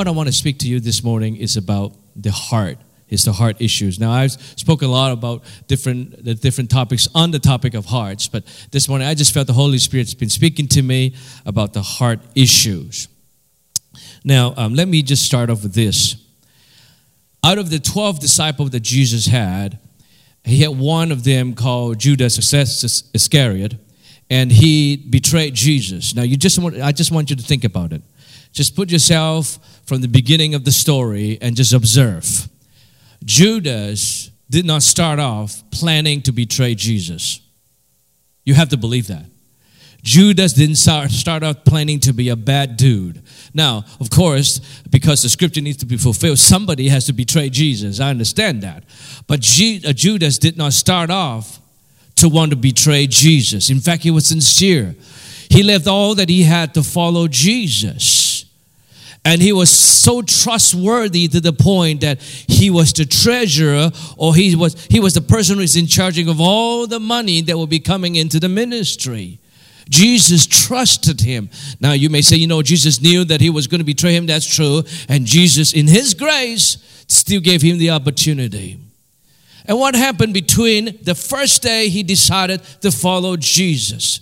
what I want to speak to you this morning is about the heart. It's the heart issues. Now, I've spoken a lot about different the different topics on the topic of hearts, but this morning I just felt the Holy Spirit's been speaking to me about the heart issues. Now, um, let me just start off with this. Out of the 12 disciples that Jesus had, he had one of them called Judas Iscariot, and he betrayed Jesus. Now, you just want, I just want you to think about it. Just put yourself from the beginning of the story and just observe. Judas did not start off planning to betray Jesus. You have to believe that. Judas didn't start, out planning to be a bad dude. Now, of course, because the scripture needs to be fulfilled, somebody has to betray Jesus. I understand that. But uh, Judas did not start off to want to betray Jesus. In fact, he was sincere. He left all that he had to follow Jesus. And he was so trustworthy to the point that he was the treasurer or he was, he was the person who is in charge of all the money that will be coming into the ministry. Jesus trusted him. Now you may say, you know, Jesus knew that he was going to betray him. That's true. And Jesus, in his grace, still gave him the opportunity. And what happened between the first day he decided to follow Jesus?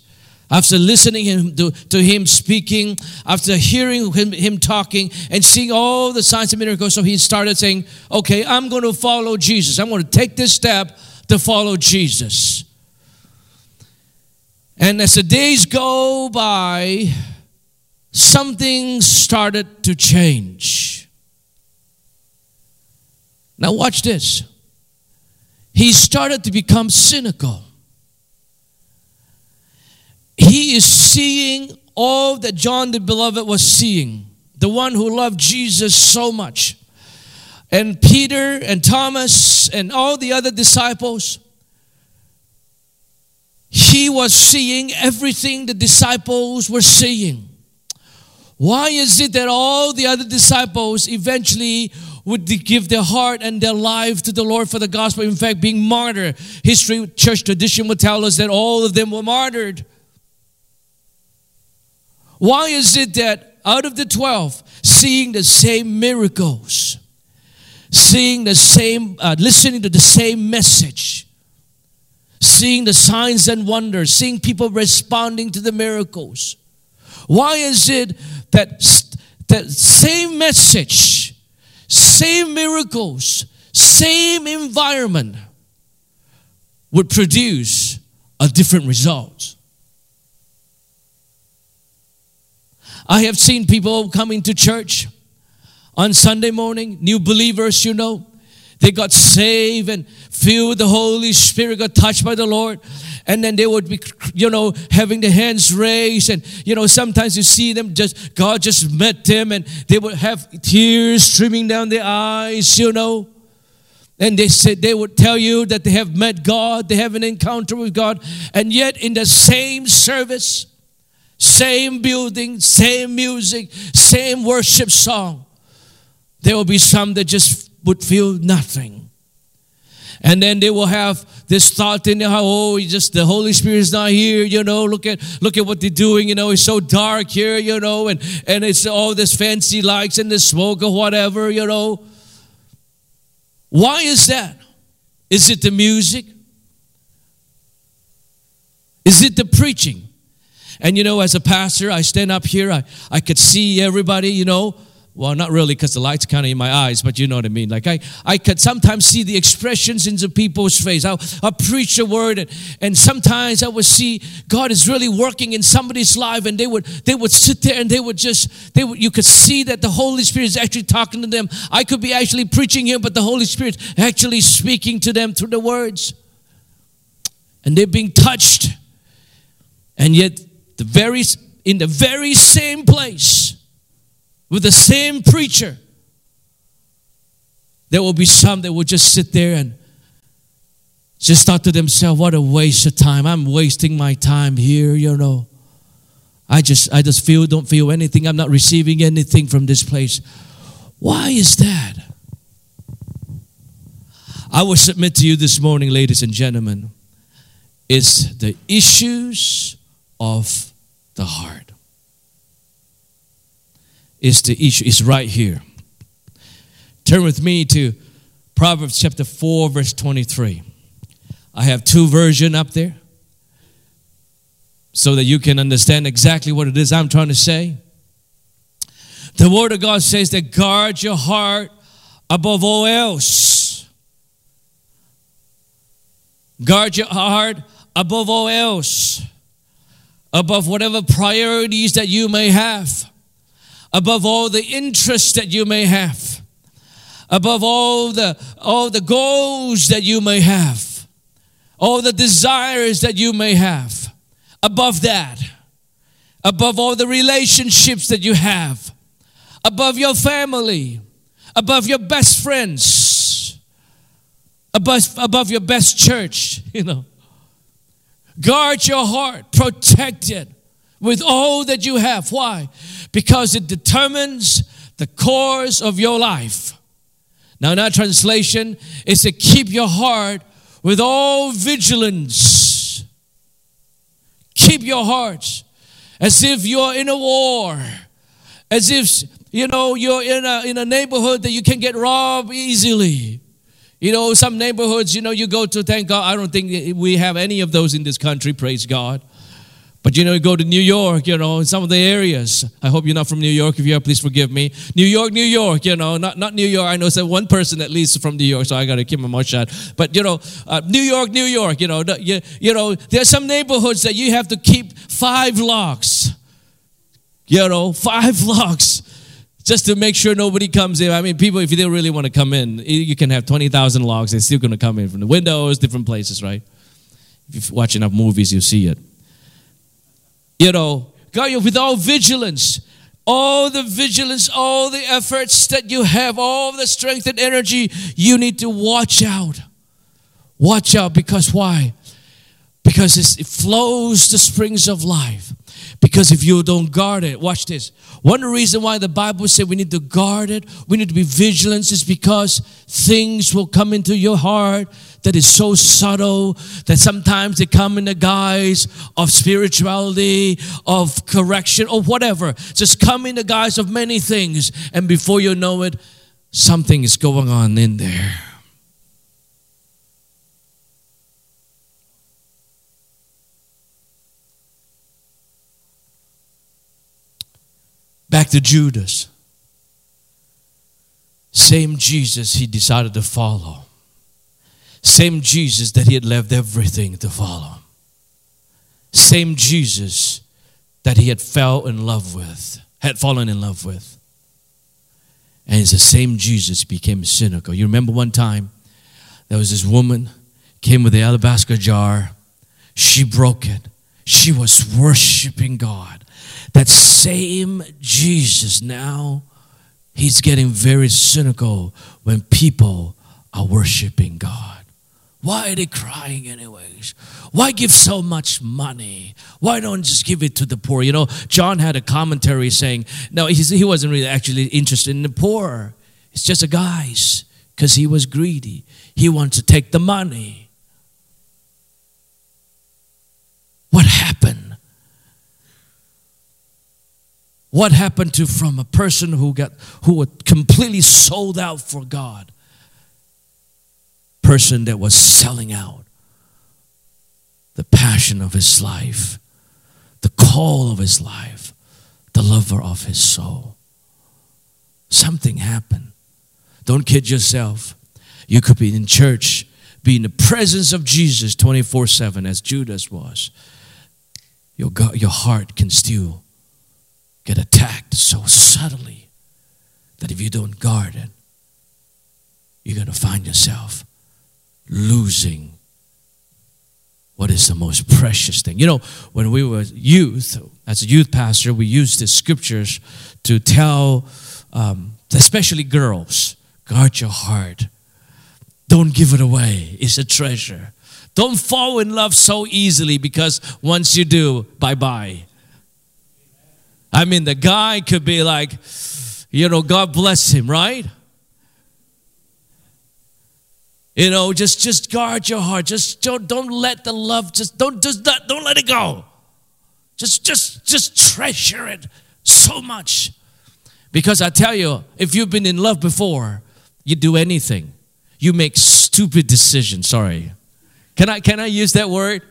After listening him to, to him speaking, after hearing him, him talking and seeing all the signs and miracles, so he started saying, Okay, I'm going to follow Jesus. I'm going to take this step to follow Jesus. And as the days go by, something started to change. Now, watch this. He started to become cynical he is seeing all that John the Beloved was seeing, the one who loved Jesus so much. And Peter and Thomas and all the other disciples, he was seeing everything the disciples were seeing. Why is it that all the other disciples eventually would give their heart and their life to the Lord for the gospel? In fact, being martyred. History, church tradition would tell us that all of them were martyred. Why is it that out of the 12, seeing the same miracles, seeing the same, uh, listening to the same message, seeing the signs and wonders, seeing people responding to the miracles, why is it that that same message, same miracles, same environment would produce a different result? I have seen people coming to church on Sunday morning, new believers, you know. They got saved and filled with the Holy Spirit, got touched by the Lord. And then they would be, you know, having the hands raised. And, you know, sometimes you see them just, God just met them and they would have tears streaming down their eyes, you know. And they said they would tell you that they have met God, they have an encounter with God. And yet in the same service, same building, same music, same worship song. There will be some that just would feel nothing. And then they will have this thought in their heart, oh, just the Holy Spirit is not here, you know, look at look at what they're doing, you know, it's so dark here, you know, and, and it's all this fancy lights and the smoke or whatever, you know. Why is that? Is it the music? Is it the preaching? And you know, as a pastor, I stand up here, I, I could see everybody, you know. Well, not really because the light's kind of in my eyes, but you know what I mean. Like I, I could sometimes see the expressions into people's face. I'll, I'll preach a word and, and sometimes I would see God is really working in somebody's life and they would, they would sit there and they would just, they would, you could see that the Holy Spirit is actually talking to them. I could be actually preaching here, but the Holy Spirit actually speaking to them through the words. And they're being touched. And yet the very in the very same place with the same preacher there will be some that will just sit there and just thought to themselves what a waste of time. I'm wasting my time here you know. I just i just feel don't feel anything. I'm not receiving anything from this place. Why is that? I will submit to you this morning ladies and gentlemen it's the issues of the heart. Is the issue, is right here. Turn with me to Proverbs chapter 4, verse 23. I have two version up there so that you can understand exactly what it is I'm trying to say. The Word of God says that guard your heart above all else. Guard your heart above all else, above whatever priorities that you may have, above all the interests that you may have, above all the all the goals that you may have, all the desires that you may have, above that, above all the relationships that you have above your family, above your best friends, above, above your best church, you know. Guard your heart, protect it with all that you have. Why? Because it determines the course of your life. Now, in our translation, is to keep your heart with all vigilance. Keep your heart as if you're in a war, as if you know, you're in a, in a neighborhood that you can get robbed easily. You know, some neighborhoods, you know, you go to, thank God, I don't think we have any of those in this country, praise God. But you know, you go to New York, you know, in some of the areas. I hope you're not from New York. If you are, please forgive me. New York, New York, you know, not, not New York. I know one person at least from New York, so I got to keep my mouth shut. But you know, uh, New York, New York, you know, you, you know, there's some neighborhoods that you have to keep five locks. You know, five locks just to make sure nobody comes in. I mean, people, if they really want to come in, you can have 20,000 logs. They're still going to come in from the windows, different places, right? If you watch enough movies, you see it. You know, God, you with all vigilance, all the vigilance, all the efforts that you have, all the strength and energy, you need to watch out. Watch out because why? Because it flows the springs of life. Because if you don't guard it, watch this. One reason why the Bible said we need to guard it, we need to be vigilant, is because things will come into your heart that is so subtle that sometimes they come in the guise of spirituality, of correction, or whatever. Just come in the guise of many things, and before you know it, something is going on in there. Back to Judas. Same Jesus he decided to follow. Same Jesus that he had left everything to follow. Same Jesus that he had fell in love with, had fallen in love with. And it's the same Jesus became cynical. You remember one time there was this woman came with the alabaster jar. She broke it. She was worshiping God. That same Jesus now, he's getting very cynical when people are worshiping God. Why are they crying, anyways? Why give so much money? Why don't just give it to the poor? You know, John had a commentary saying, no, he wasn't really actually interested in the poor. It's just a guise because he was greedy. He wants to take the money. What happened? What happened to from a person who got who was completely sold out for God? Person that was selling out the passion of his life, the call of his life, the lover of his soul. Something happened. Don't kid yourself. You could be in church, be in the presence of Jesus 24 7 as Judas was. Your, God, your heart can still get attacked so subtly that if you don't guard it, you're going to find yourself losing what is the most precious thing. You know, when we were youth, as a youth pastor, we used the scriptures to tell, um, especially girls, guard your heart. Don't give it away. It's a treasure. Don't fall in love so easily because once you do, bye bye. I mean, the guy could be like, you know, God bless him, right? You know, just just guard your heart. Just don't don't let the love just don't just not, don't let it go. Just just just treasure it so much. Because I tell you, if you've been in love before, you do anything. You make stupid decisions. Sorry. Can I, can I use that word?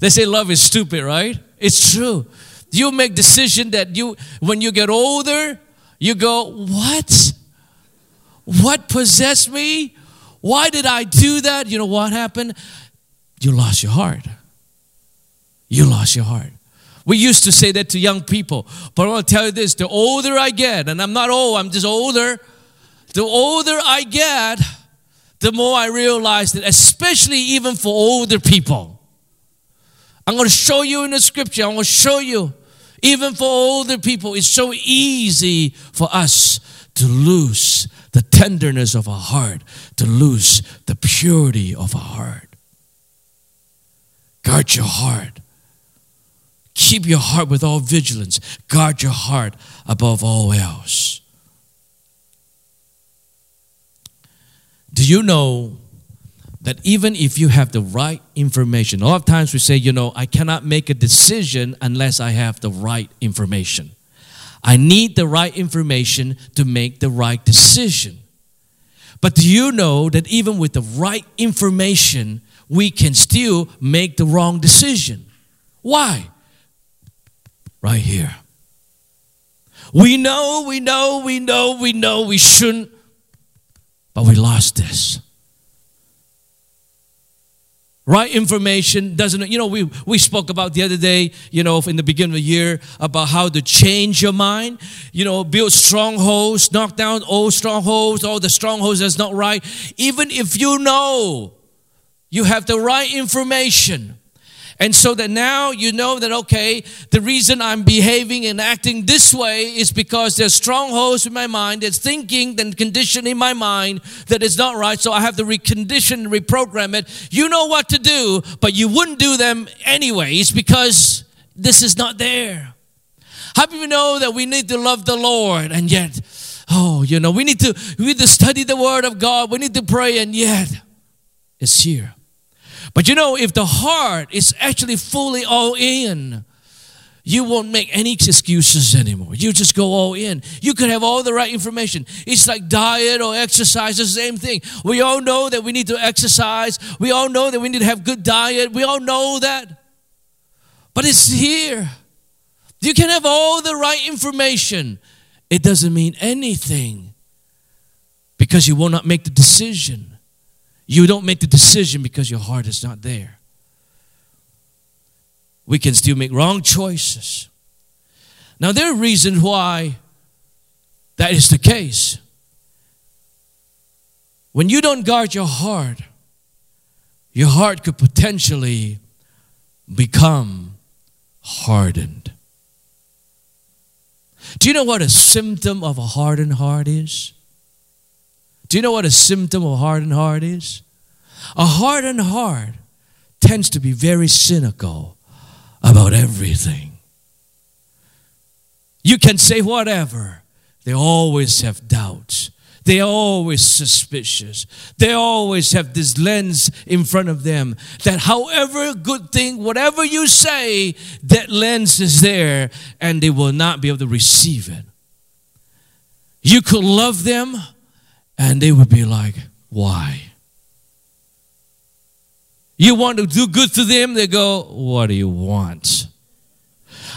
They say love is stupid, right? It's true. You make decision that you, when you get older, you go, what? What possessed me? Why did I do that? You know what happened? You lost your heart. You lost your heart. We used to say that to young people. But I want to tell you this the older I get, and I'm not old, I'm just older, the older I get, the more I realize that, especially even for older people. I'm going to show you in the scripture, I'm going to show you, even for older people, it's so easy for us to lose the tenderness of our heart, to lose the purity of our heart. Guard your heart. Keep your heart with all vigilance. Guard your heart above all else. Do you know that even if you have the right information, a lot of times we say, you know, I cannot make a decision unless I have the right information. I need the right information to make the right decision. But do you know that even with the right information, we can still make the wrong decision? Why? Right here. We know, we know, we know, we know we shouldn't, but we lost this right information doesn't you know we, we spoke about the other day you know in the beginning of the year about how to change your mind you know build strongholds knock down old strongholds all the strongholds that's not right. Even if you know you have the right information and so that now you know that, okay, the reason I'm behaving and acting this way is because there's strongholds in my mind, there's thinking and conditioning my mind that is not right. So I have to recondition, reprogram it. You know what to do, but you wouldn't do them anyways because this is not there. How do you know that we need to love the Lord and yet, oh, you know, we need to we need to study the Word of God, we need to pray, and yet it's here. But you know, if the heart is actually fully all in, you won't make any excuses anymore. You just go all in. You could have all the right information. It's like diet or exercise, the same thing. We all know that we need to exercise. We all know that we need to have good diet. We all know that. But it's here. You can have all the right information. It doesn't mean anything because you will not make the decision. You don't make the decision because your heart is not there. We can still make wrong choices. Now, there are reasons why that is the case. When you don't guard your heart, your heart could potentially become hardened. Do you know what a symptom of a hardened heart is? Do you know what a symptom of hardened heart is? A hardened heart tends to be very cynical about everything. You can say whatever, they always have doubts. They are always suspicious. They always have this lens in front of them that however good thing, whatever you say, that lens is there and they will not be able to receive it. You could love them, and they would be like, Why? You want to do good to them, they go, What do you want?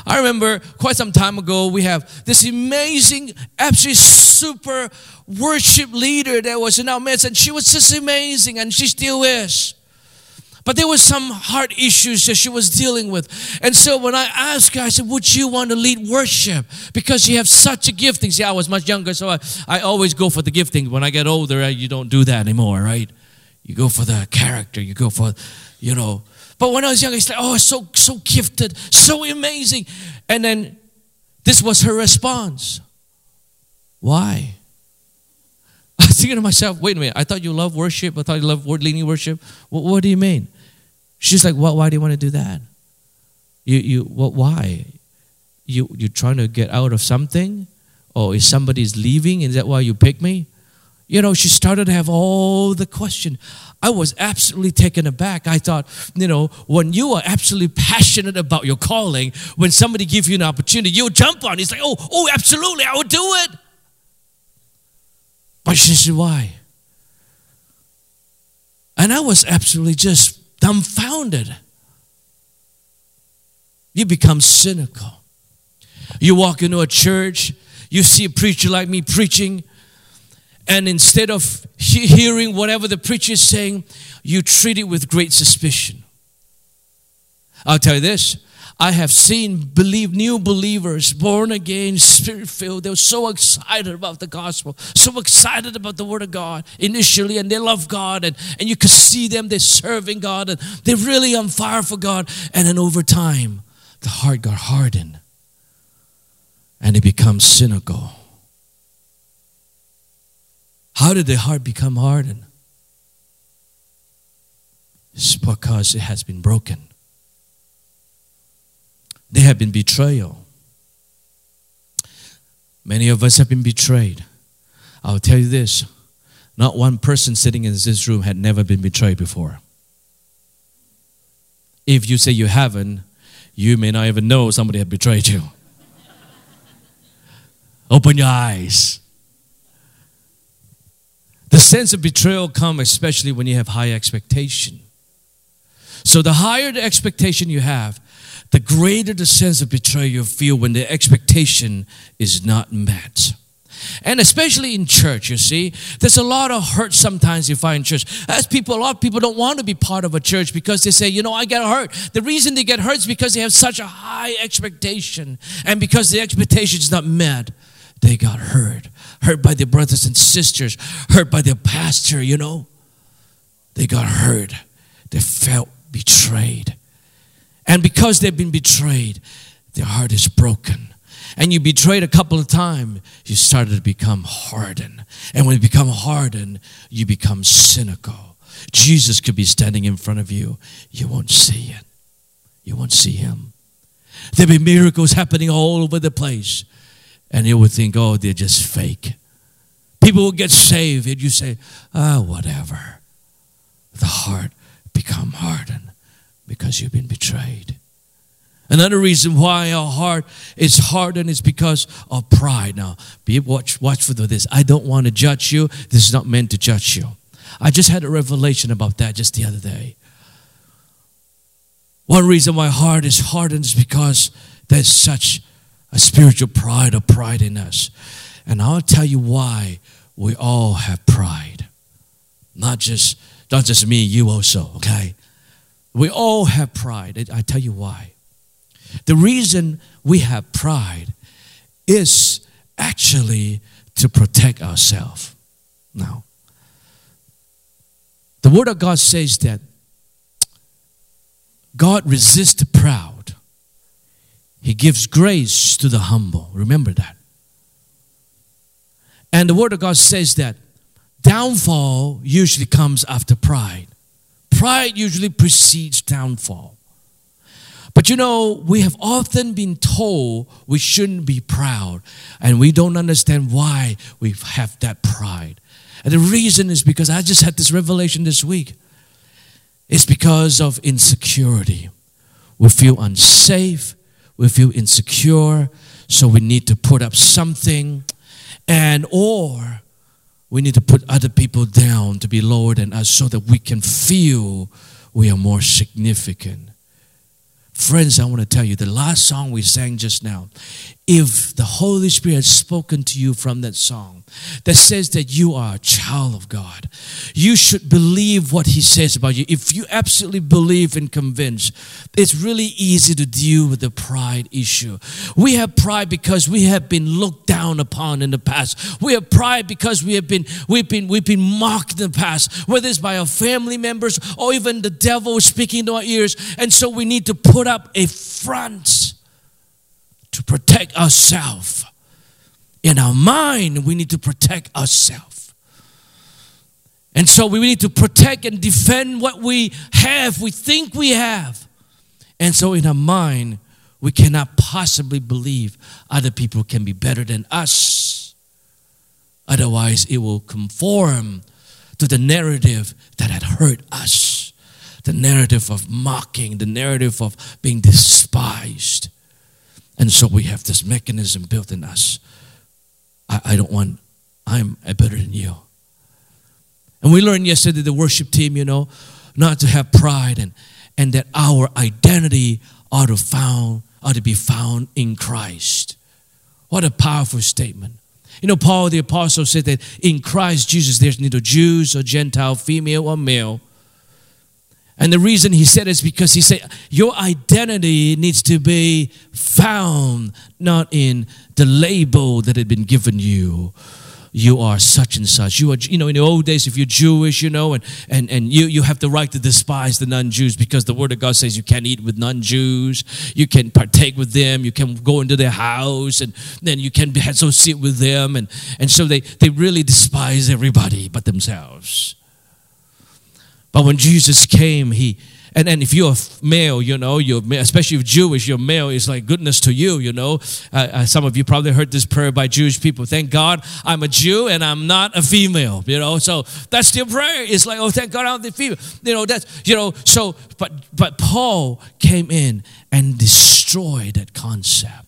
I remember quite some time ago, we have this amazing, absolutely super worship leader that was in our midst, and she was just amazing, and she still is. But there was some heart issues that she was dealing with. And so when I asked her, I said, Would you want to lead worship? Because you have such a gifting. See, I was much younger, so I, I always go for the gifting. When I get older, you don't do that anymore, right? You go for the character, you go for, you know. But when I was younger, it's like, Oh, so, so gifted, so amazing. And then this was her response. Why? Thinking to myself, wait a minute, I thought you love worship. I thought you love word leading worship. What, what do you mean? She's like, well, why do you want to do that? You, you, what, why? You, you trying to get out of something? Or is somebody's leaving? Is that why you pick me? You know, she started to have all the question. I was absolutely taken aback. I thought, you know, when you are absolutely passionate about your calling, when somebody gives you an opportunity, you'll jump on it. It's like, oh, oh, absolutely, I will do it. She said, Why? And I was absolutely just dumbfounded. You become cynical. You walk into a church, you see a preacher like me preaching, and instead of hearing whatever the preacher is saying, you treat it with great suspicion. I'll tell you this I have seen believe new believers, born again, spirit filled. They were so excited about the gospel, so excited about the word of God initially, and they love God, and, and you could see them, they're serving God, and they're really on fire for God. And then over time, the heart got hardened and it becomes cynical. How did the heart become hardened? It's because it has been broken. There have been betrayal. Many of us have been betrayed. I'll tell you this not one person sitting in this room had never been betrayed before. If you say you haven't, you may not even know somebody had betrayed you. Open your eyes. The sense of betrayal comes especially when you have high expectation. So the higher the expectation you have, the greater the sense of betrayal you feel when the expectation is not met. And especially in church, you see, there's a lot of hurt sometimes you find in church. As people, a lot of people don't want to be part of a church because they say, you know, I get hurt. The reason they get hurt is because they have such a high expectation. And because the expectation is not met, they got hurt. Hurt by their brothers and sisters, hurt by their pastor, you know. They got hurt. They felt betrayed. And because they've been betrayed, their heart is broken. And you betrayed a couple of times, you started to become hardened. And when you become hardened, you become cynical. Jesus could be standing in front of you, you won't see it. You won't see him. There'll be miracles happening all over the place. And you would think, oh, they're just fake. People will get saved, and you say, ah, oh, whatever. The heart become hardened because you've been betrayed. Another reason why our heart is hardened is because of pride. Now, be watch watch for this. I don't want to judge you. This is not meant to judge you. I just had a revelation about that just the other day. One reason why heart is hardened is because there's such a spiritual pride or pride in us. And I'll tell you why we all have pride. Not just not just me, you also, okay? We all have pride. I tell you why. The reason we have pride is actually to protect ourselves. Now, the Word of God says that God resists the proud, He gives grace to the humble. Remember that. And the Word of God says that downfall usually comes after pride. Pride usually precedes downfall. But you know, we have often been told we shouldn't be proud, and we don't understand why we have that pride. And the reason is because I just had this revelation this week. It's because of insecurity. We feel unsafe, we feel insecure, so we need to put up something, and or we need to put other people down to be lower than us so that we can feel we are more significant. Friends, I want to tell you the last song we sang just now, if the Holy Spirit has spoken to you from that song, that says that you are a child of God. You should believe what He says about you. If you absolutely believe and convince, it's really easy to deal with the pride issue. We have pride because we have been looked down upon in the past. We have pride because we have been we've been we've been mocked in the past, whether it's by our family members or even the devil speaking to our ears. And so we need to put up a front to protect ourselves in our mind, we need to protect ourselves. And so we need to protect and defend what we have, we think we have. And so in our mind, we cannot possibly believe other people can be better than us. Otherwise, it will conform to the narrative that had hurt us the narrative of mocking, the narrative of being despised. And so we have this mechanism built in us I, I don't want, I'm better than you. And we learned yesterday, the worship team, you know, not to have pride and, and that our identity ought to, found, ought to be found in Christ. What a powerful statement. You know, Paul the Apostle said that in Christ Jesus there's neither Jews or Gentile, female or male. And the reason he said is because he said your identity needs to be found not in the label that had been given you you are such and such. You are, you know, in the old days, if you're Jewish, you know, and, and, and you, you have the right to despise the non Jews because the Word of God says you can't eat with non Jews. You can partake with them. You can go into their house and then you can associate with them. And, and so they, they really despise everybody but themselves. But when Jesus came, he, and, and if you're male, you know, you're, especially if Jewish, your male is like goodness to you, you know. Uh, uh, some of you probably heard this prayer by Jewish people. Thank God I'm a Jew and I'm not a female, you know. So that's their prayer. It's like, oh, thank God I'm the female. You know, that's, you know, so, but, but Paul came in and destroyed that concept.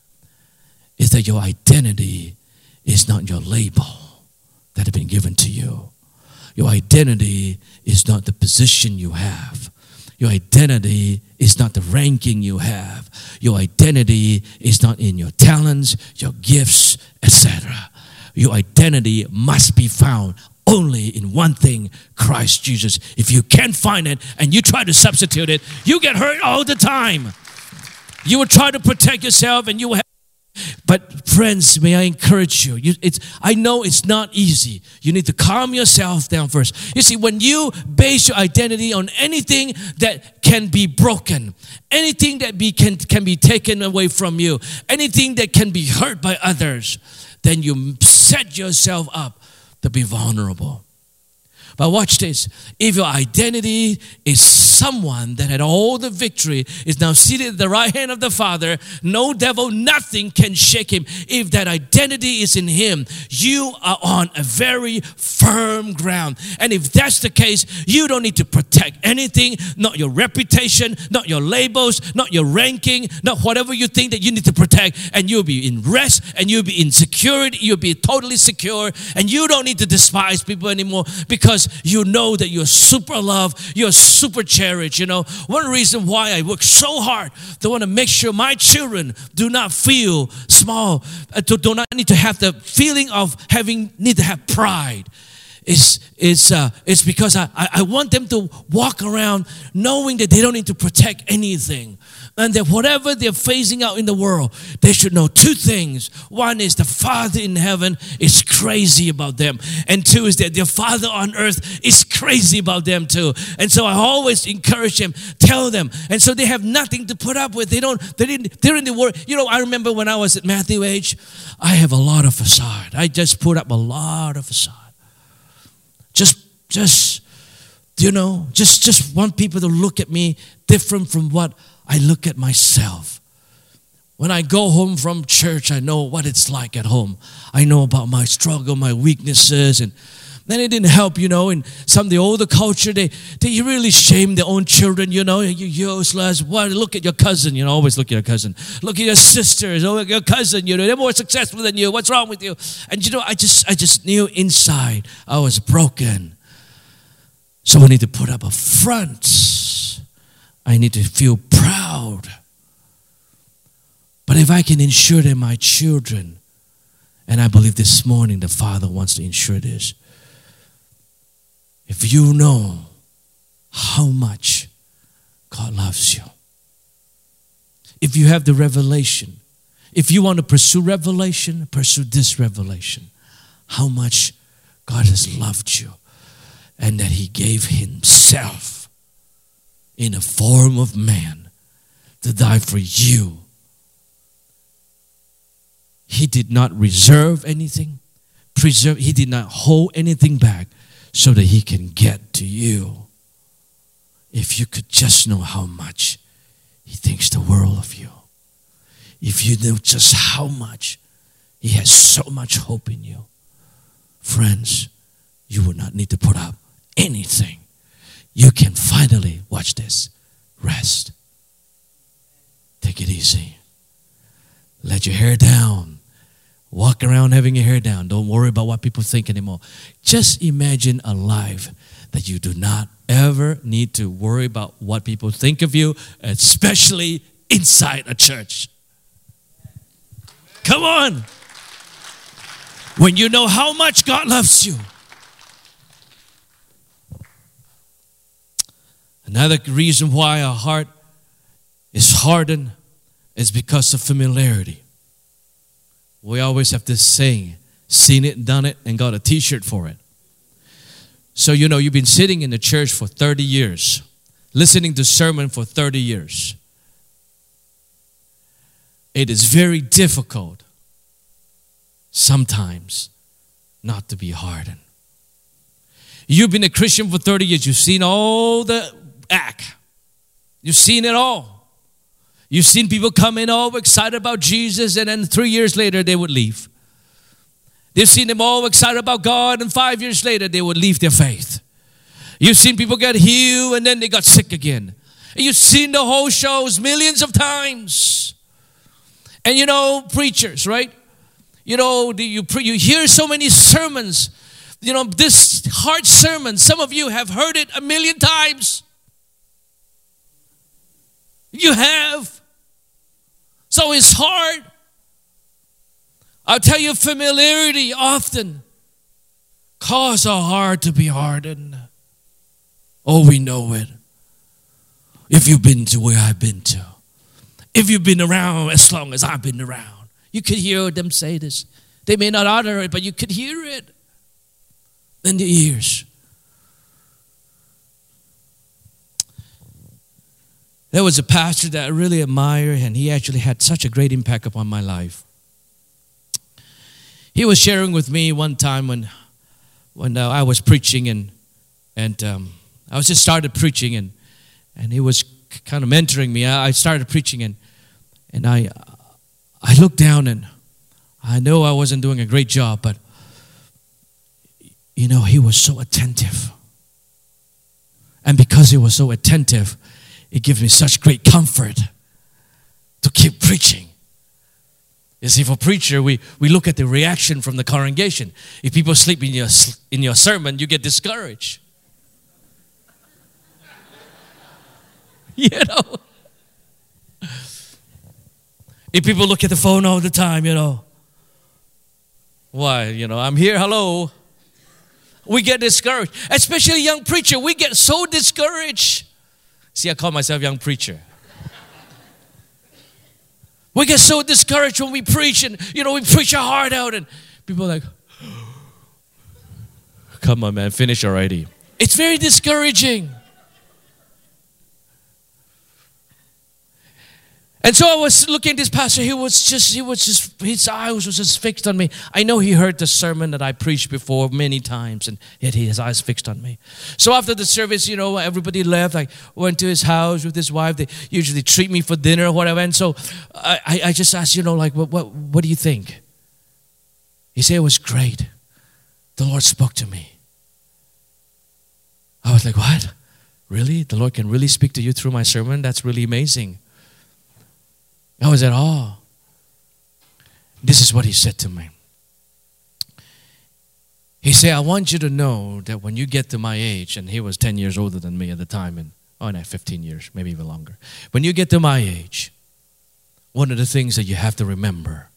Is that your identity is not your label that has been given to you. Your identity is not the position you have. Your identity is not the ranking you have. Your identity is not in your talents, your gifts, etc. Your identity must be found only in one thing Christ Jesus. If you can't find it and you try to substitute it, you get hurt all the time. You will try to protect yourself and you will have but friends, may I encourage you, you it's, I know it's not easy. You need to calm yourself down first. You see, when you base your identity on anything that can be broken, anything that be, can, can be taken away from you, anything that can be hurt by others, then you set yourself up to be vulnerable. But watch this. If your identity is someone that had all the victory, is now seated at the right hand of the Father, no devil, nothing can shake him. If that identity is in him, you are on a very firm ground. And if that's the case, you don't need to protect anything, not your reputation, not your labels, not your ranking, not whatever you think that you need to protect. And you'll be in rest and you'll be in security, you'll be totally secure, and you don't need to despise people anymore because you know that you're super loved, you're super cherished. You know, one reason why I work so hard to want to make sure my children do not feel small, uh, to, do not need to have the feeling of having need to have pride. Is is uh, it's because I, I want them to walk around knowing that they don't need to protect anything and that whatever they're facing out in the world, they should know two things. One is the Father in heaven is crazy about them, and two is that their Father on earth is crazy about them too. And so I always encourage them, tell them, and so they have nothing to put up with. They don't. They didn't. They're in the world. You know, I remember when I was at Matthew age, I have a lot of facade. I just put up a lot of facade. Just, just you know, just just want people to look at me different from what I look at myself. When I go home from church, I know what it's like at home. I know about my struggle, my weaknesses, and then it didn't help, you know. In some of the older culture, they they really shame their own children, you know. You useless. What? Look at your cousin, you know. Always look at your cousin. Look at your sisters. Oh, your cousin, you know. They're more successful than you. What's wrong with you? And you know, I just I just knew inside I was broken. So I need to put up a front I need to feel proud. But if I can ensure that my children, and I believe this morning the Father wants to ensure this, if you know how much God loves you, if you have the revelation, if you want to pursue revelation, pursue this revelation, how much God has loved you and that He gave Himself in a form of man to die for you. He did not reserve anything, preserve, he did not hold anything back so that he can get to you. If you could just know how much he thinks the world of you. If you knew just how much he has so much hope in you. Friends, you would not need to put up anything you can finally, watch this, rest. Take it easy. Let your hair down. Walk around having your hair down. Don't worry about what people think anymore. Just imagine a life that you do not ever need to worry about what people think of you, especially inside a church. Come on. When you know how much God loves you. Another reason why our heart is hardened is because of familiarity. We always have this saying, seen it, done it, and got a t shirt for it. So, you know, you've been sitting in the church for 30 years, listening to sermon for 30 years. It is very difficult sometimes not to be hardened. You've been a Christian for 30 years, you've seen all the act, you've seen it all. You've seen people come in all excited about Jesus, and then three years later they would leave. They've seen them all excited about God, and five years later they would leave their faith. You've seen people get healed and then they got sick again. You've seen the whole shows millions of times. And you know, preachers, right? You know, you, pre- you hear so many sermons. You know, this hard sermon, some of you have heard it a million times. You have. So it's hard. I'll tell you, familiarity often cause our heart to be hardened. Oh, we know it. If you've been to where I've been to, if you've been around as long as I've been around, you could hear them say this. They may not utter it, but you could hear it in the ears. There was a pastor that I really admire, and he actually had such a great impact upon my life. He was sharing with me one time when, when uh, I was preaching, and, and um, I was just started preaching, and, and he was kind of mentoring me. I, I started preaching, and, and I, I looked down, and I know I wasn't doing a great job, but you know, he was so attentive. And because he was so attentive, it gives me such great comfort to keep preaching. You see, for preacher, we, we look at the reaction from the congregation. If people sleep in your, in your sermon, you get discouraged. you know? If people look at the phone all the time, you know, why, you know, I'm here, hello. We get discouraged. Especially young preacher, we get so discouraged. See, I call myself young preacher. We get so discouraged when we preach and, you know, we preach our heart out and people are like, come on, man, finish already. It's very discouraging. And so I was looking at this pastor. He was just, he was just, his eyes was just fixed on me. I know he heard the sermon that I preached before many times, and yet his eyes fixed on me. So after the service, you know, everybody left. I went to his house with his wife. They usually treat me for dinner or whatever. And so I, I just asked, you know, like, what, what, what do you think? He said it was great. The Lord spoke to me. I was like, what? Really? The Lord can really speak to you through my sermon? That's really amazing. I was at awe. This is what he said to me. He said, I want you to know that when you get to my age, and he was 10 years older than me at the time, and oh no, 15 years, maybe even longer. When you get to my age, one of the things that you have to remember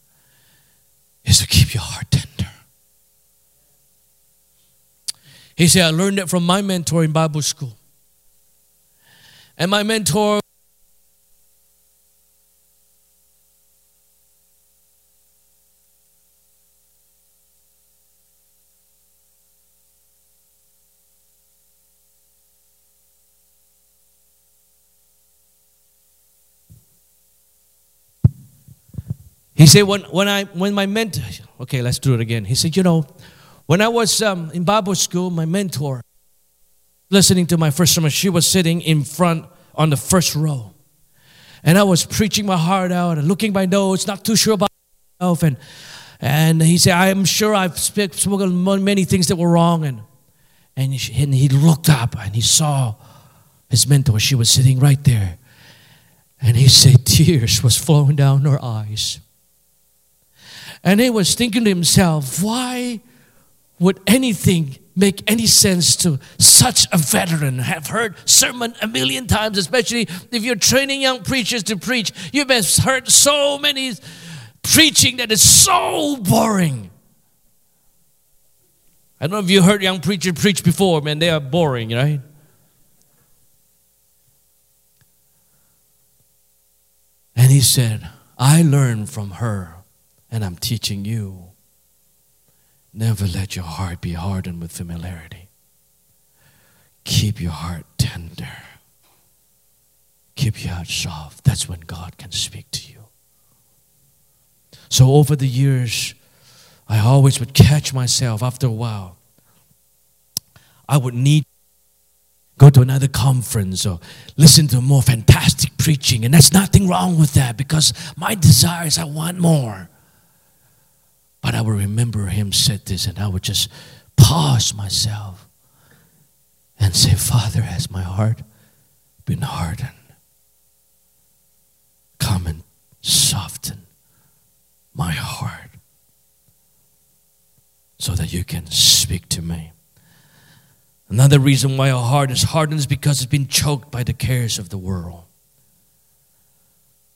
is to keep your heart tender. He said, I learned it from my mentor in Bible school. And my mentor He said, when, when, I, when my mentor, okay, let's do it again. He said, you know, when I was um, in Bible school, my mentor, listening to my first sermon, she was sitting in front on the first row. And I was preaching my heart out and looking my notes, not too sure about myself. And, and he said, I am sure I've spoken many things that were wrong. And, and he looked up and he saw his mentor. She was sitting right there. And he said, tears was flowing down her eyes. And he was thinking to himself, why would anything make any sense to such a veteran? Have heard sermon a million times especially if you're training young preachers to preach. You have heard so many preaching that is so boring. I don't know if you heard young preachers preach before man they are boring right? And he said i learned from her and i'm teaching you Never let your heart be hardened with familiarity. Keep your heart tender. Keep your heart soft. That's when God can speak to you. So, over the years, I always would catch myself after a while. I would need go to another conference or listen to more fantastic preaching and there's nothing wrong with that because my desire is I want more. But I would remember him said this, and I would just pause myself and say, Father, has my heart been hardened? Come and soften my heart so that you can speak to me. Another reason why our heart is hardened is because it's been choked by the cares of the world.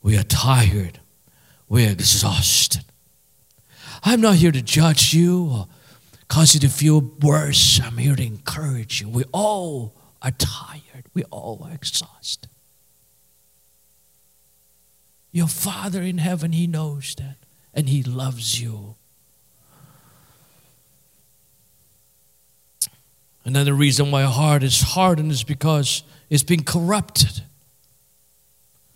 We are tired. We are exhausted. I'm not here to judge you or cause you to feel worse. I'm here to encourage you. We all are tired, we all are exhausted. Your Father in heaven, He knows that, and He loves you. Another reason why heart is hardened is because it's been corrupted.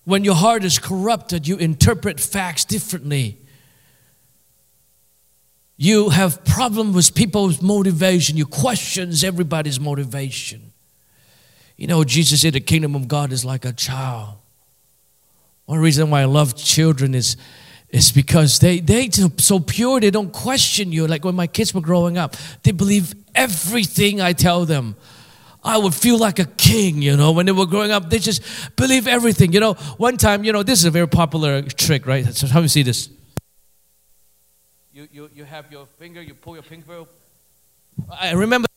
When your heart is corrupted, you interpret facts differently you have problem with people's motivation. You questions everybody's motivation. You know, Jesus said the kingdom of God is like a child. One reason why I love children is, is because they, they so pure, they don't question you. Like when my kids were growing up, they believe everything I tell them. I would feel like a king, you know, when they were growing up. They just believe everything. You know, one time, you know, this is a very popular trick, right? So how you see this? You, you, you have your finger, you pull your finger. I remember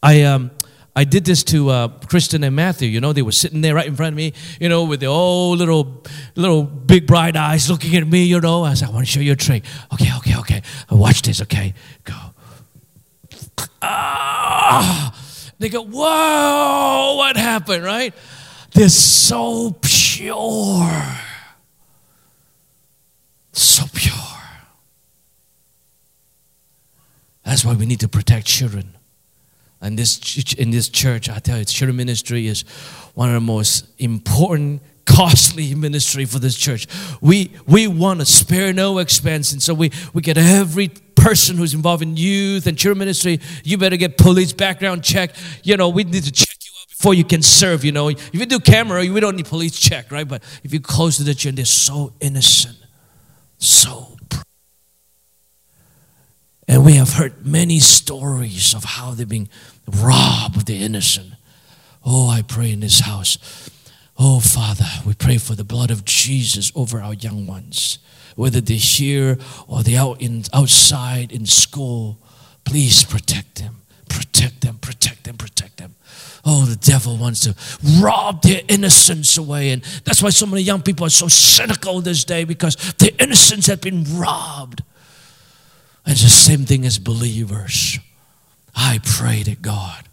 I, um, I did this to uh, Kristen and Matthew. You know, they were sitting there right in front of me, you know, with their old little, little big bright eyes looking at me, you know. I said, I want to show you a trick. Okay, okay, okay. Watch this, okay? Go. Ah! They go, whoa, what happened, right? They're so pure. So pure. That's why we need to protect children. And this in this church, I tell you, children ministry is one of the most important, costly ministry for this church. We we want to spare no expense, and so we we get every person who's involved in youth and children ministry. You better get police background check. You know, we need to check before you can serve. You know, if you do camera, we don't need police check, right? But if you close to the children, they're so innocent, so and we have heard many stories of how they've been robbed of the innocent. Oh, I pray in this house. Oh, Father, we pray for the blood of Jesus over our young ones, whether they're here or they're out in, outside in school. Please protect them, protect them, protect them, protect them. Oh, the devil wants to rob their innocence away. And that's why so many young people are so cynical this day because their innocence has been robbed. It's the same thing as believers. I pray that God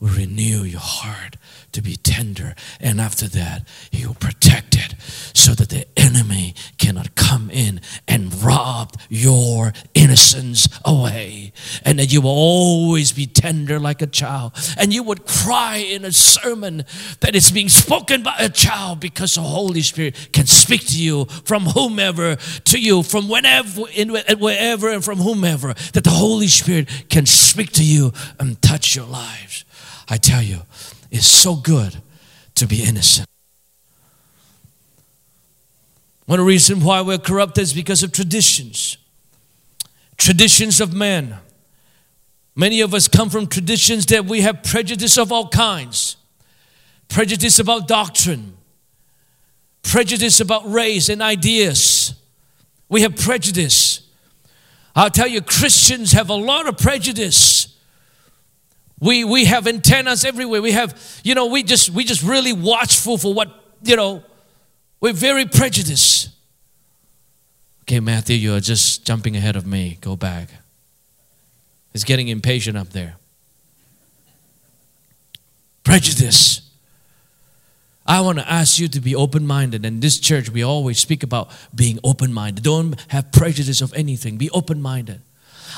will renew your heart to be tender. And after that, He will protect it so that the enemy cannot come in and rob your innocence away. And that you will always be tender like a child. And you would cry in a sermon that is being spoken by a child because the Holy Spirit can speak to you from whomever to you, from whenever, in, wherever, and from whomever. That the Holy Spirit can speak to you and touch your lives. I tell you, it's so good to be innocent. One reason why we're corrupted is because of traditions. Traditions of men. Many of us come from traditions that we have prejudice of all kinds prejudice about doctrine, prejudice about race and ideas. We have prejudice. I'll tell you, Christians have a lot of prejudice. We, we have antennas everywhere. We have, you know, we just we just really watchful for what, you know, we're very prejudiced. Okay, Matthew, you are just jumping ahead of me. Go back. It's getting impatient up there. Prejudice. I want to ask you to be open minded. In this church, we always speak about being open minded. Don't have prejudice of anything, be open minded.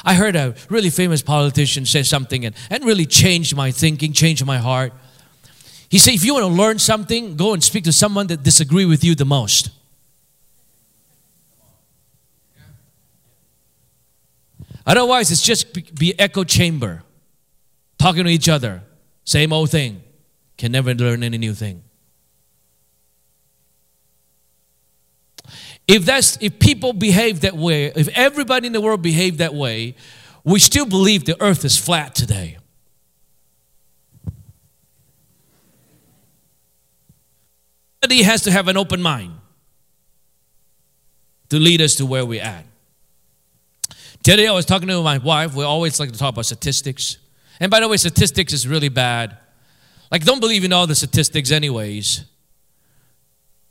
I heard a really famous politician say something and, and really changed my thinking, changed my heart. He said, if you want to learn something, go and speak to someone that disagree with you the most. Otherwise, it's just be, be echo chamber, talking to each other, same old thing. Can never learn any new thing. If that's if people behave that way, if everybody in the world behave that way, we still believe the earth is flat today. Somebody has to have an open mind to lead us to where we're at. Today I was talking to my wife. We always like to talk about statistics. And by the way, statistics is really bad. Like, don't believe in all the statistics, anyways.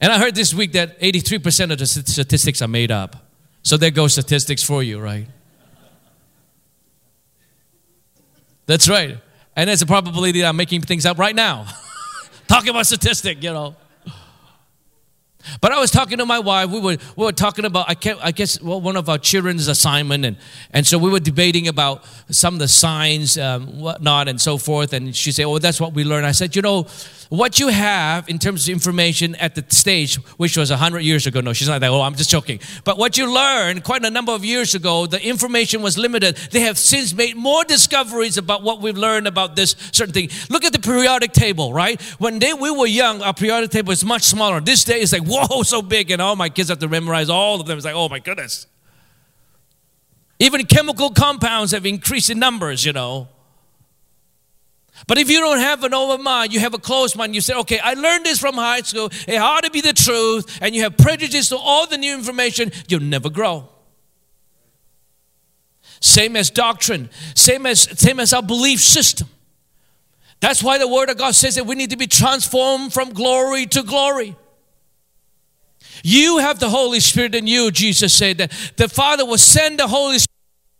And I heard this week that 83% of the statistics are made up. So there go statistics for you, right? That's right. And there's a probability that I'm making things up right now. Talking about statistic, you know. But I was talking to my wife. We were, we were talking about, I, can't I guess, well, one of our children's assignment. And, and so we were debating about some of the signs, um, whatnot, and so forth. And she said, Oh, that's what we learned. I said, You know, what you have in terms of information at the stage, which was 100 years ago. No, she's not like that. Oh, I'm just joking. But what you learned quite a number of years ago, the information was limited. They have since made more discoveries about what we've learned about this certain thing. Look at the periodic table, right? When they, we were young, our periodic table was much smaller. This day is like, whoa, so big. And all my kids have to memorize all of them. It's like, oh my goodness. Even chemical compounds have increased in numbers, you know. But if you don't have an open mind, you have a closed mind, you say, okay, I learned this from high school, it ought to be the truth, and you have prejudice to all the new information, you'll never grow. Same as doctrine, same as, same as our belief system. That's why the Word of God says that we need to be transformed from glory to glory. You have the Holy Spirit in you, Jesus said that the Father will send the Holy Spirit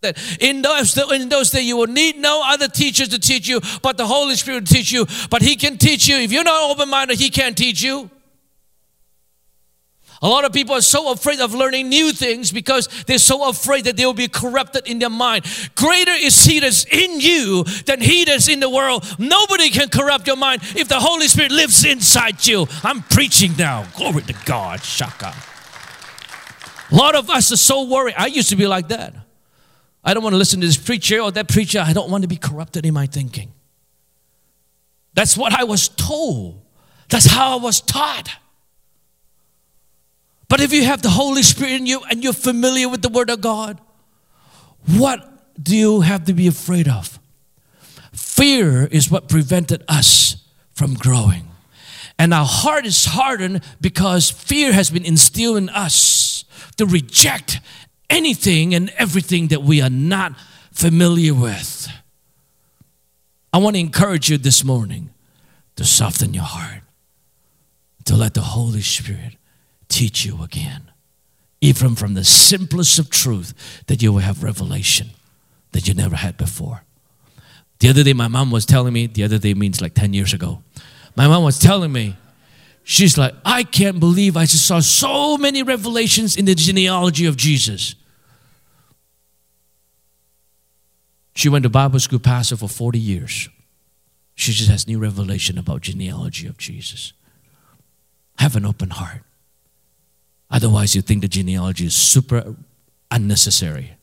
that in those, in those days you will need no other teachers to teach you, but the Holy Spirit to teach you. But He can teach you. If you're not open minded, He can't teach you. A lot of people are so afraid of learning new things because they're so afraid that they will be corrupted in their mind. Greater is He that's in you than He that's in the world. Nobody can corrupt your mind if the Holy Spirit lives inside you. I'm preaching now. Glory to God. Shaka. A lot of us are so worried. I used to be like that. I don't want to listen to this preacher or that preacher. I don't want to be corrupted in my thinking. That's what I was told. That's how I was taught. But if you have the Holy Spirit in you and you're familiar with the Word of God, what do you have to be afraid of? Fear is what prevented us from growing. And our heart is hardened because fear has been instilled in us to reject anything and everything that we are not familiar with. I want to encourage you this morning to soften your heart, to let the Holy Spirit teach you again, even from the simplest of truth, that you will have revelation that you never had before. The other day, my mom was telling me, the other day means like 10 years ago, my mom was telling me, She's like, I can't believe I just saw so many revelations in the genealogy of Jesus. She went to Bible school pastor for 40 years. She just has new revelation about genealogy of Jesus. Have an open heart. Otherwise, you think the genealogy is super unnecessary.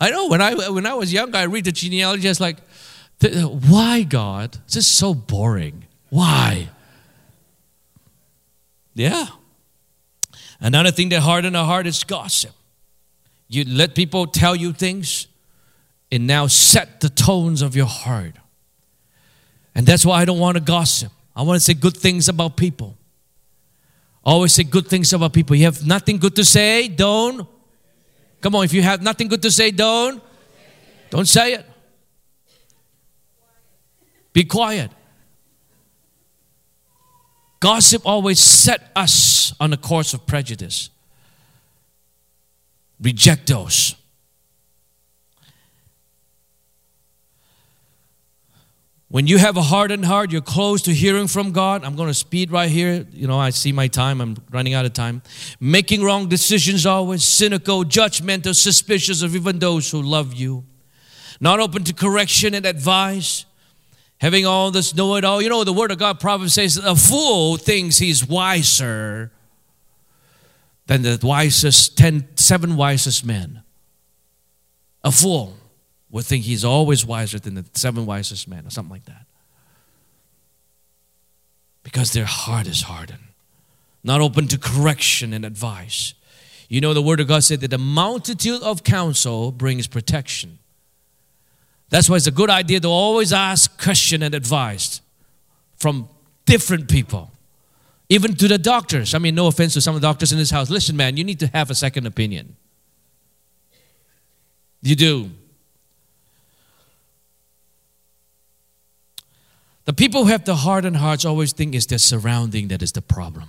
I know when I when I was young, I read the genealogy. I was like, why God? This is so boring. Why? Yeah. Another thing that hardens our heart is gossip. You let people tell you things, and now set the tones of your heart. And that's why I don't want to gossip. I want to say good things about people. Always say good things about people. You have nothing good to say, don't Come on, if you have nothing good to say, don't. Don't say it. Be quiet. Gossip always set us on a course of prejudice. Reject those. When you have a hardened heart, you're close to hearing from God. I'm going to speed right here. You know, I see my time. I'm running out of time. Making wrong decisions always, cynical, judgmental, suspicious of even those who love you. Not open to correction and advice. Having all this know it all. You know, the word of God, Proverbs says, a fool thinks he's wiser than the wisest, ten, seven wisest men. A fool would think he's always wiser than the seven wisest men, or something like that. Because their heart is hardened, not open to correction and advice. You know, the Word of God said that the multitude of counsel brings protection. That's why it's a good idea to always ask question and advice from different people, even to the doctors. I mean, no offense to some of the doctors in this house. Listen, man, you need to have a second opinion. You do. The people who have the hardened hearts always think it's their surrounding that is the problem.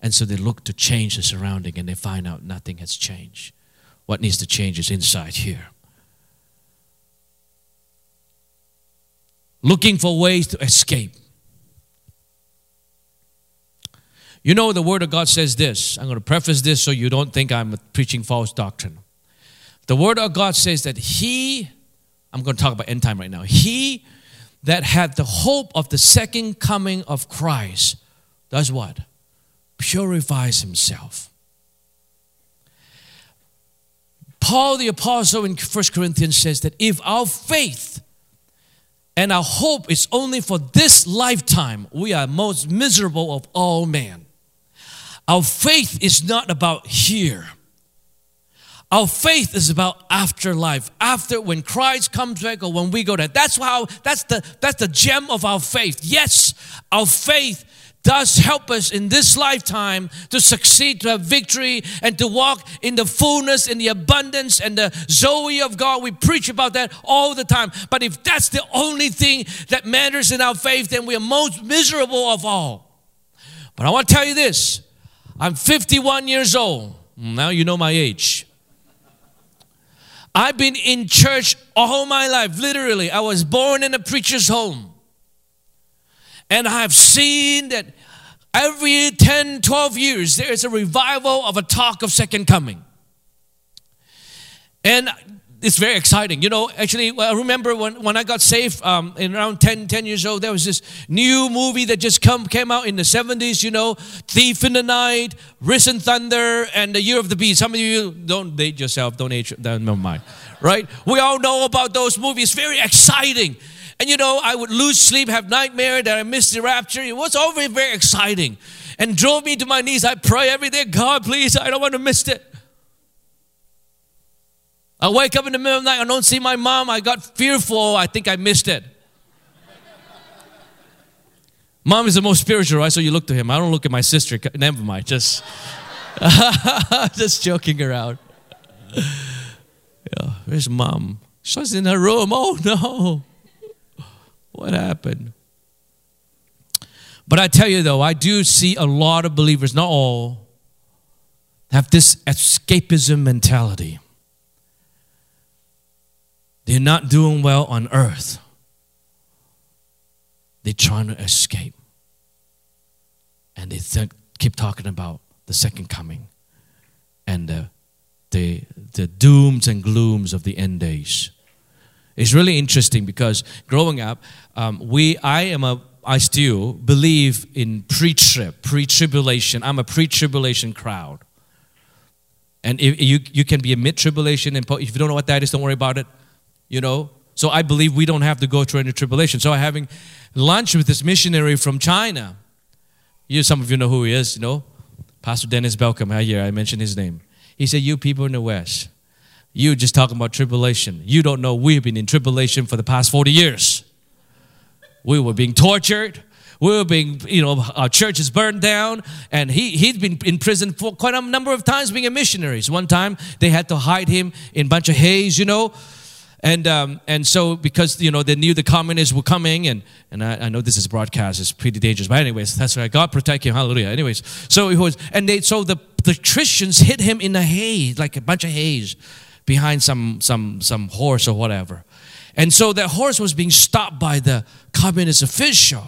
And so they look to change the surrounding and they find out nothing has changed. What needs to change is inside here. Looking for ways to escape. You know, the Word of God says this. I'm going to preface this so you don't think I'm preaching false doctrine. The Word of God says that He, I'm going to talk about end time right now, He that had the hope of the second coming of Christ does what? Purifies himself. Paul the Apostle in 1 Corinthians says that if our faith and our hope is only for this lifetime, we are most miserable of all men. Our faith is not about here. Our faith is about afterlife. After when Christ comes back or when we go there. That's how that's the that's the gem of our faith. Yes, our faith does help us in this lifetime to succeed, to have victory, and to walk in the fullness, in the abundance, and the Zoe of God. We preach about that all the time. But if that's the only thing that matters in our faith, then we are most miserable of all. But I want to tell you this I'm 51 years old. Now you know my age. I've been in church all my life, literally. I was born in a preacher's home. And I've seen that every 10, 12 years there is a revival of a talk of second coming. And it's very exciting. You know, actually, I remember when, when I got saved um, in around 10, 10 years old, there was this new movie that just come, came out in the 70s, you know, Thief in the Night, Risen Thunder, and The Year of the Beast. Some of you don't date yourself, don't age, never mind, right? We all know about those movies. Very exciting. And you know, I would lose sleep, have nightmare that I missed the rapture. It was always very exciting and drove me to my knees. I pray every day, God, please, I don't want to miss it. I wake up in the middle of the night, I don't see my mom, I got fearful, I think I missed it. mom is the most spiritual, right? So you look to him. I don't look at my sister. Never mind. Just, just joking around. Yeah, where's mom? She's in her room. Oh no. What happened? But I tell you though, I do see a lot of believers, not all, have this escapism mentality. They're not doing well on earth. They're trying to escape. And they th- keep talking about the second coming and the, the, the dooms and glooms of the end days. It's really interesting because growing up, um, we, I am a, I still believe in pre-trib, pre-tribulation. I'm a pre-tribulation crowd. And if you, you can be a mid-tribulation, and if you don't know what that is, don't worry about it you know. So I believe we don't have to go through any tribulation. So I'm having lunch with this missionary from China. You, some of you know who he is, you know. Pastor Dennis Balcombe, right here, I mentioned his name. He said, You people in the West, you just talking about tribulation. You don't know we've been in tribulation for the past 40 years. We were being tortured. we were being, you know, our church is burned down, and he, he'd been in prison for quite a number of times being a missionary. One time they had to hide him in a bunch of haze, you know. And, um, and so because, you know, they knew the communists were coming, and, and I, I know this is broadcast, it's pretty dangerous, but anyways, that's right. God protect him, hallelujah. Anyways, so it was, and they, so the, the Christians hid him in a haze, like a bunch of haze behind some, some, some horse or whatever. And so that horse was being stopped by the communist official.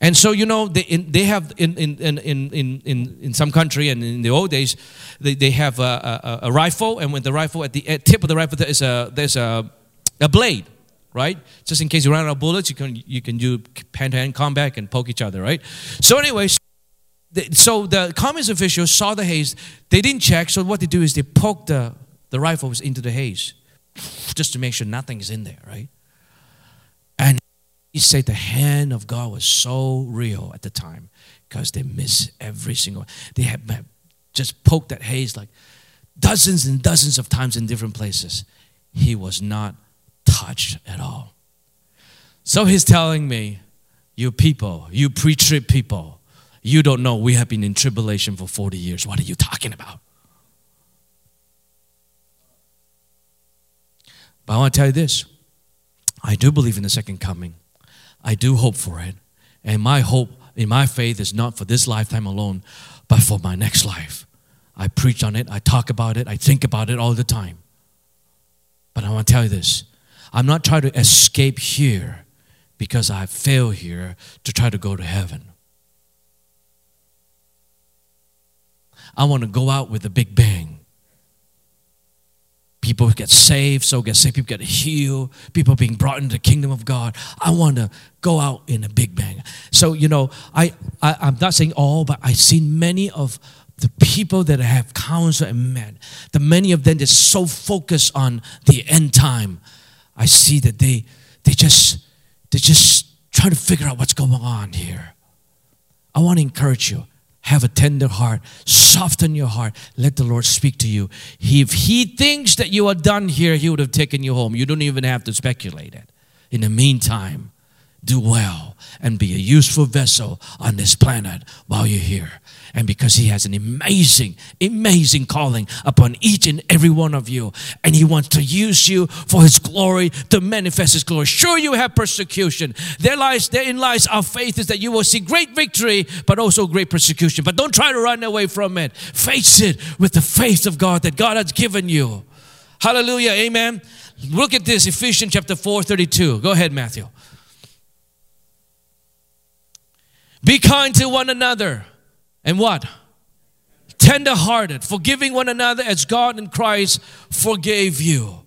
And so, you know, they, in, they have in, in, in, in, in, in some country and in the old days, they, they have a, a, a rifle, and with the rifle, at the tip of the rifle, there's a, there's a, a blade, right? Just in case you run out of bullets, you can, you can do hand to hand combat and poke each other, right? So, anyways, so the communist officials saw the haze. They didn't check, so what they do is they poke the, the rifles into the haze just to make sure nothing is in there, right? He said the hand of God was so real at the time because they miss every single. They had just poked that haze like dozens and dozens of times in different places. He was not touched at all. So he's telling me, you people, you pre-trib people, you don't know we have been in tribulation for 40 years. What are you talking about? But I want to tell you this I do believe in the second coming, I do hope for it. And my hope in my faith is not for this lifetime alone, but for my next life. I preach on it, I talk about it, I think about it all the time. But I want to tell you this I'm not trying to escape here because I fail here to try to go to heaven. I want to go out with a big bang. People get saved, so get saved, people get healed, people being brought into the kingdom of God. I want to go out in a big bang. So, you know, I, I I'm not saying all, but I've seen many of the people that I have counsel and met, the many of them that's so focused on the end time. I see that they they just they just trying to figure out what's going on here. I want to encourage you have a tender heart, soften your heart, let the Lord speak to you. if He thinks that you are done here, He would have taken you home. You don't even have to speculate it. In the meantime, do well and be a useful vessel on this planet while you're here and because He has an amazing, amazing calling upon each and every one of you. And He wants to use you for His glory, to manifest His glory. Sure, you have persecution. There lies, therein lies our faith is that you will see great victory, but also great persecution. But don't try to run away from it. Face it with the faith of God that God has given you. Hallelujah. Amen. Look at this, Ephesians chapter 4, 32. Go ahead, Matthew. Be kind to one another and what? Tender-hearted, forgiving one another as God in Christ forgave you.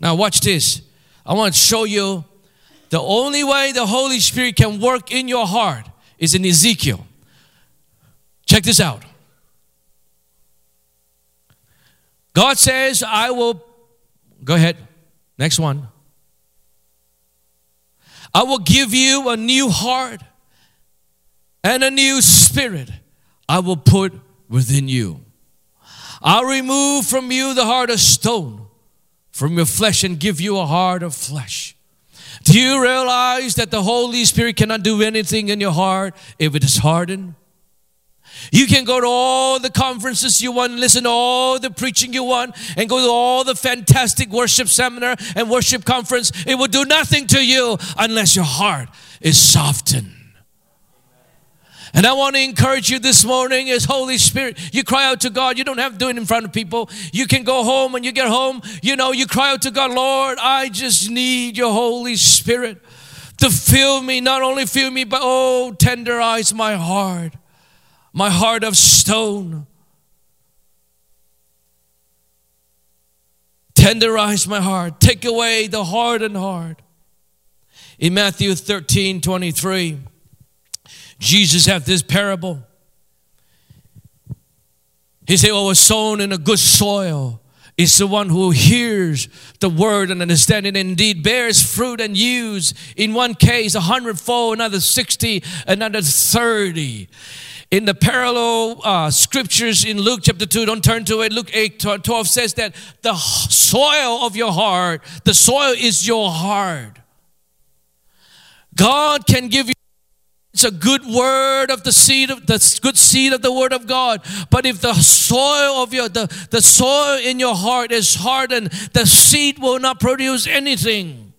Now watch this. I want to show you the only way the Holy Spirit can work in your heart is in Ezekiel. Check this out. God says, I will, go ahead, next one. I will give you a new heart and a new spirit I will put within you. I'll remove from you the heart of stone from your flesh and give you a heart of flesh. Do you realize that the Holy Spirit cannot do anything in your heart if it is hardened? You can go to all the conferences you want, listen to all the preaching you want, and go to all the fantastic worship seminar and worship conference. It will do nothing to you unless your heart is softened. And I want to encourage you this morning as Holy Spirit, you cry out to God. You don't have to do it in front of people. You can go home when you get home, you know, you cry out to God, Lord, I just need your Holy Spirit to fill me, not only fill me, but oh, tenderize my heart, my heart of stone. Tenderize my heart. Take away the hardened heart. In Matthew 13 23, Jesus had this parable. He said, "Oh, was sown in a good soil is the one who hears the word and understands it, indeed bears fruit and yields, in one case, a hundredfold, another 60, another 30. In the parallel uh, scriptures in Luke chapter 2, don't turn to it, Luke 8 12 says that the soil of your heart, the soil is your heart. God can give you It's a good word of the seed of the good seed of the word of God. But if the soil of your the, the soil in your heart is hardened, the seed will not produce anything.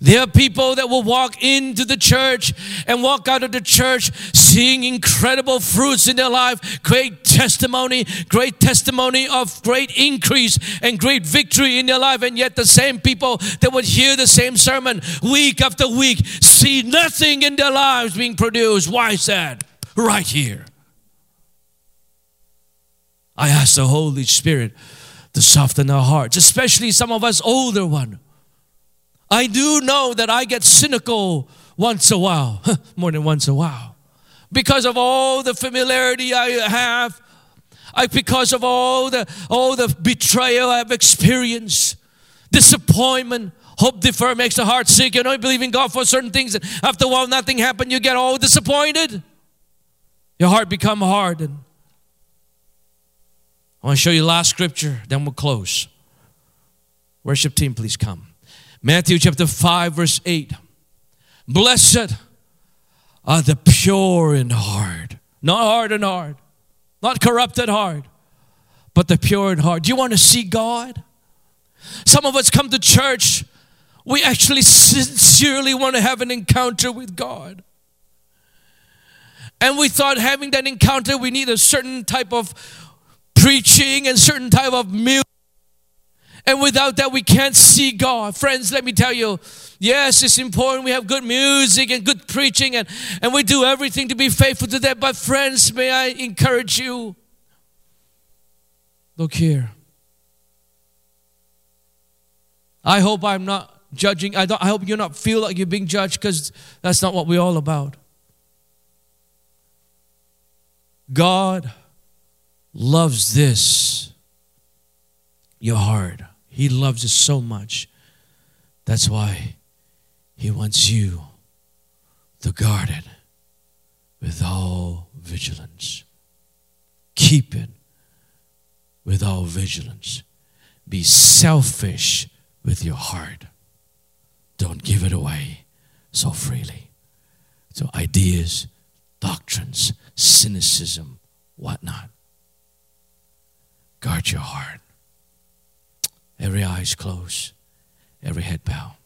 There are people that will walk into the church and walk out of the church seeing incredible fruits in their life, great testimony, great testimony of great increase and great victory in their life. And yet, the same people that would hear the same sermon week after week see nothing in their lives being produced. Why is that? Right here. I ask the Holy Spirit to soften our hearts, especially some of us older one I do know that I get cynical once a while, more than once a while, because of all the familiarity I have, I, because of all the all the betrayal I've experienced, disappointment, hope defer makes the heart sick. You know, you believe in God for certain things, and after a while nothing happened, you get all disappointed. Your heart become hardened. I want to show you last scripture, then we'll close. Worship team, please come. Matthew chapter 5, verse 8. Blessed are the pure in heart, not hard and hard, not corrupted heart, but the pure in heart. Do you want to see God? Some of us come to church, we actually sincerely want to have an encounter with God. And we thought having that encounter, we need a certain type of preaching and certain type of music and without that, we can't see God. Friends, let me tell you, yes, it's important. We have good music and good preaching, and, and we do everything to be faithful to that. But, friends, may I encourage you? Look here. I hope I'm not judging. I, I hope you not feel like you're being judged because that's not what we're all about. God loves this, your heart. He loves us so much. That's why He wants you to guard it with all vigilance. Keep it with all vigilance. Be selfish with your heart. Don't give it away so freely. So, ideas, doctrines, cynicism, whatnot. Guard your heart every eye is closed, every head bowed.